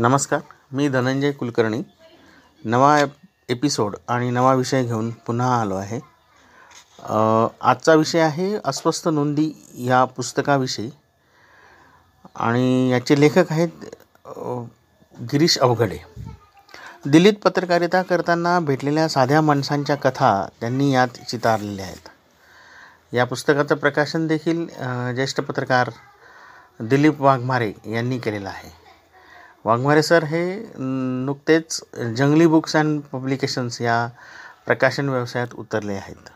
नमस्कार मी धनंजय कुलकर्णी. नवा एपिसोड आणि नवा विषय घेऊन पुन्हा आलो आहे. आजचा विषय आहे अस्वस्थ नोंदी या पुस्तकाविषयी. आणि याचे लेखक आहेत गिरीश अवघडे. दिल्लीत पत्रकारिता करताना भेटलेल्या साध्या माणसांच्या कथा त्यांनी यात चितारलेल्या आहेत. या पुस्तकाचं प्रकाशन देखील ज्येष्ठ पत्रकार दिलीप वाघमारे यांनी केलेलं आहे. वाघमारे सर हे नुकतेच जंगली बुक्स अँड पब्लिकेशन्स या प्रकाशन व्यवसायात उतरले आहेत.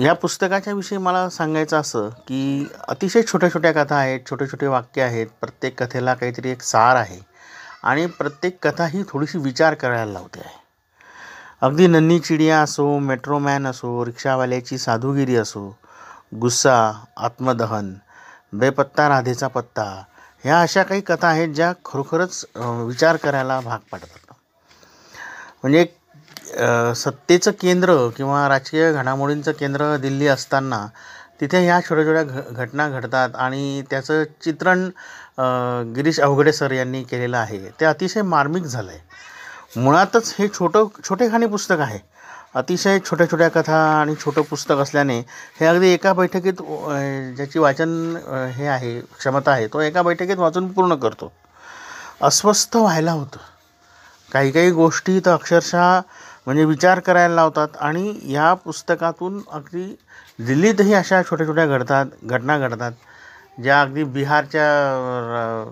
या पुस्तकाच्या विषयी मला सांगायचं असं की अतिशय छोट्या छोट्या कथा आहेत छोटे छोटे वाक्य आहेत प्रत्येक कथेला काहीतरी एक सार आहे आणि प्रत्येक कथा ही थोडीशी विचार करायला लावते आहे. अगदी नन्ही चिडिया असो मेट्रोमॅन असो रिक्षावाल्याची साधुगिरी असो गुस्सा आत्मदहन बेपत्ता राधेचा पत्ता ह्या अशा काही कथा आहेत ज्या खरोखरच विचार करायला भाग पाडतात. म्हणजे सत्तेचं केंद्र किंवा राजकीय घडामोडींचं केंद्र दिल्ली असताना तिथे ह्या छोट्या छोट्या घ घटना घडतात आणि त्याचं चित्रण गिरीश अवघडे सर यांनी केलेलं आहे. ते अतिशय मार्मिक झालं आहे मुळातच हे छोटं छोटेखानी पुस्तक आहे. अतिशय छोट्या छोट्या कथा आणि छोटं पुस्तक असल्याने हे अगदी एका बैठकीत ज्याची वाचन हे आहे क्षमता आहे तो एका बैठकीत वाचून पूर्ण करतो. अस्वस्थ व्हायला होतं. काही काही गोष्टी तर अक्षरशः म्हणजे विचार करायला लावतात आणि या पुस्तकातून अगदी दिल्लीतही अशा छोट्या छोट्या घडतात घटना घडतात. ज्या अगदी बिहारच्या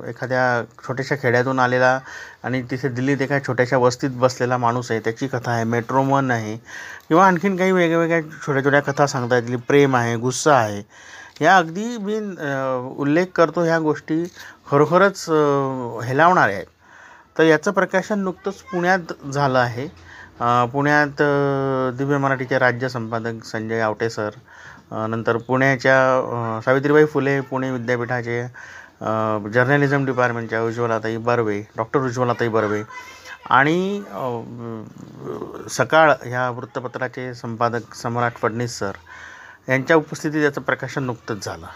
एखाद्या छोट्याशा खेड्यातून आलेला आणि तिथे दिल्लीत एका छोट्याशा वस्तीत बसलेला माणूस आहे त्याची कथा आहे मेट्रोमन आहे किंवा आणखीन काही वेगवेगळ्या छोट्या छोट्या कथा सांगता येतील प्रेम आहे गुस्सा आहे या अगदी मी उल्लेख करतो ह्या गोष्टी खरोखरच हेलावणाऱ्या आहेत. तर याचं प्रकाशन नुकतंच पुण्यात झालं आहे. पुण्यात दिव्य मराठीचे राज्य संपादक संजय आवटे सर नंतर पुण्याच्या सावित्रीबाई फुले पुणे विद्यापीठाचे जर्नलिझम डिपार्टमेंटच्या उज्ज्वलाताई बर्वे डॉक्टर उज्ज्वलाताई बर्वे आणि सकाळ ह्या वृत्तपत्राचे संपादक सम्राट फडणीस सर यांच्या उपस्थितीत याचं प्रकाशन नुकतंच झालं.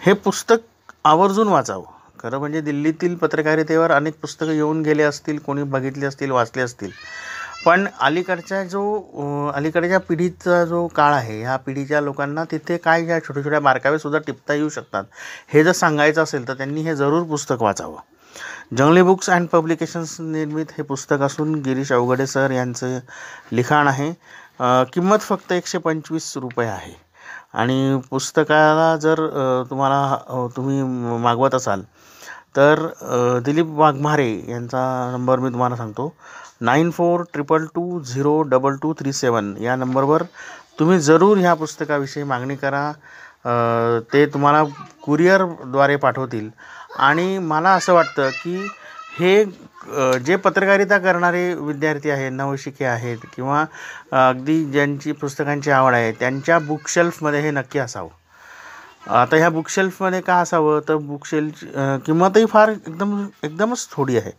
हे पुस्तक आवर्जून वाचावं. खरं म्हणजे दिल्लीतील पत्रकारितेवर अनेक पुस्तकं येऊन गेले असतील कोणी बघितले असतील वाचले असतील. पण अलीकडच्या जो अलीकडच्या पिढीचा जो काळ आहे ह्या पिढीच्या लोकांना तिथे काय ह्या छोट्या छोट्या बारकावेसुद्धा टिपता येऊ शकतात हे जर सांगायचं असेल तर त्यांनी हे जरूर पुस्तक वाचावं. जंगली बुक्स अँड पब्लिकेशन्स निर्मित हे पुस्तक असून गिरीश अवघडे सर यांचं लिखाण आहे. किंमत फक्त एकशे पंचवीस रुपये आहे. आणि पुस्तकाला जर तुम्हाला तुम्ही मागवत असाल तर दिलीप वाघमारे यांचा नंबर मी तुम्हाला सांगतो. Nine four triple two zero double two three seven या नंबरवर तुम्ही जरूर ह्या पुस्तकाविषयी मागणी करा. ते तुम्हाला कुरिअरद्वारे पाठवतील. आणि मला असं वाटतं की हे जे पत्रकारिता करणारे विद्यार्थी आहेत नवशिके आहेत किंवा अगदी ज्यांची पुस्तकांची आवड आहे त्यांच्या बुकशेल्फमध्ये हे नक्की असावं. आता ह्या बुकशेल्फमध्ये का असावं? तर बुकशेल्फ किंमतही फार एकदम एकदमच थोडी आहे.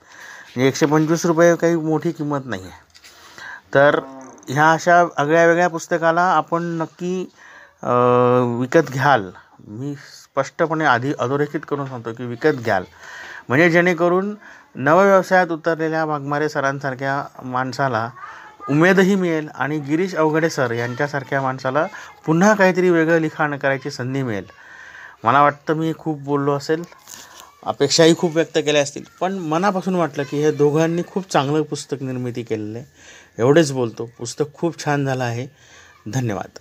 एकशे पंचवीस रुपये काही मोठी किंमत नाही आहे तर ह्या अशा आगळ्या वेगळ्या पुस्तकाला आपण नक्की विकत घ्याल. मी स्पष्टपणे आधी अधोरेखित करून सांगतो की विकत घ्याल. म्हणजे जेणेकरून नवव्यवसायात उतरलेल्या वाघमारे सरांसारख्या माणसाला उमेदही मिळेल आणि गिरीश अवघडे सर यांच्यासारख्या माणसाला पुन्हा काहीतरी वेगळं लिखाण करायची संधी मिळेल. मला वाटतं मी खूप बोललो असेल. अपेक्षाही खूप व्यक्त केल्या असतील. पण मनापासून वाटलं की हे दोघांनी खूप चांगलं पुस्तक निर्मिती केलेलं आहे. एवढेच बोलतो. पुस्तक खूप छान झालं आहे. धन्यवाद.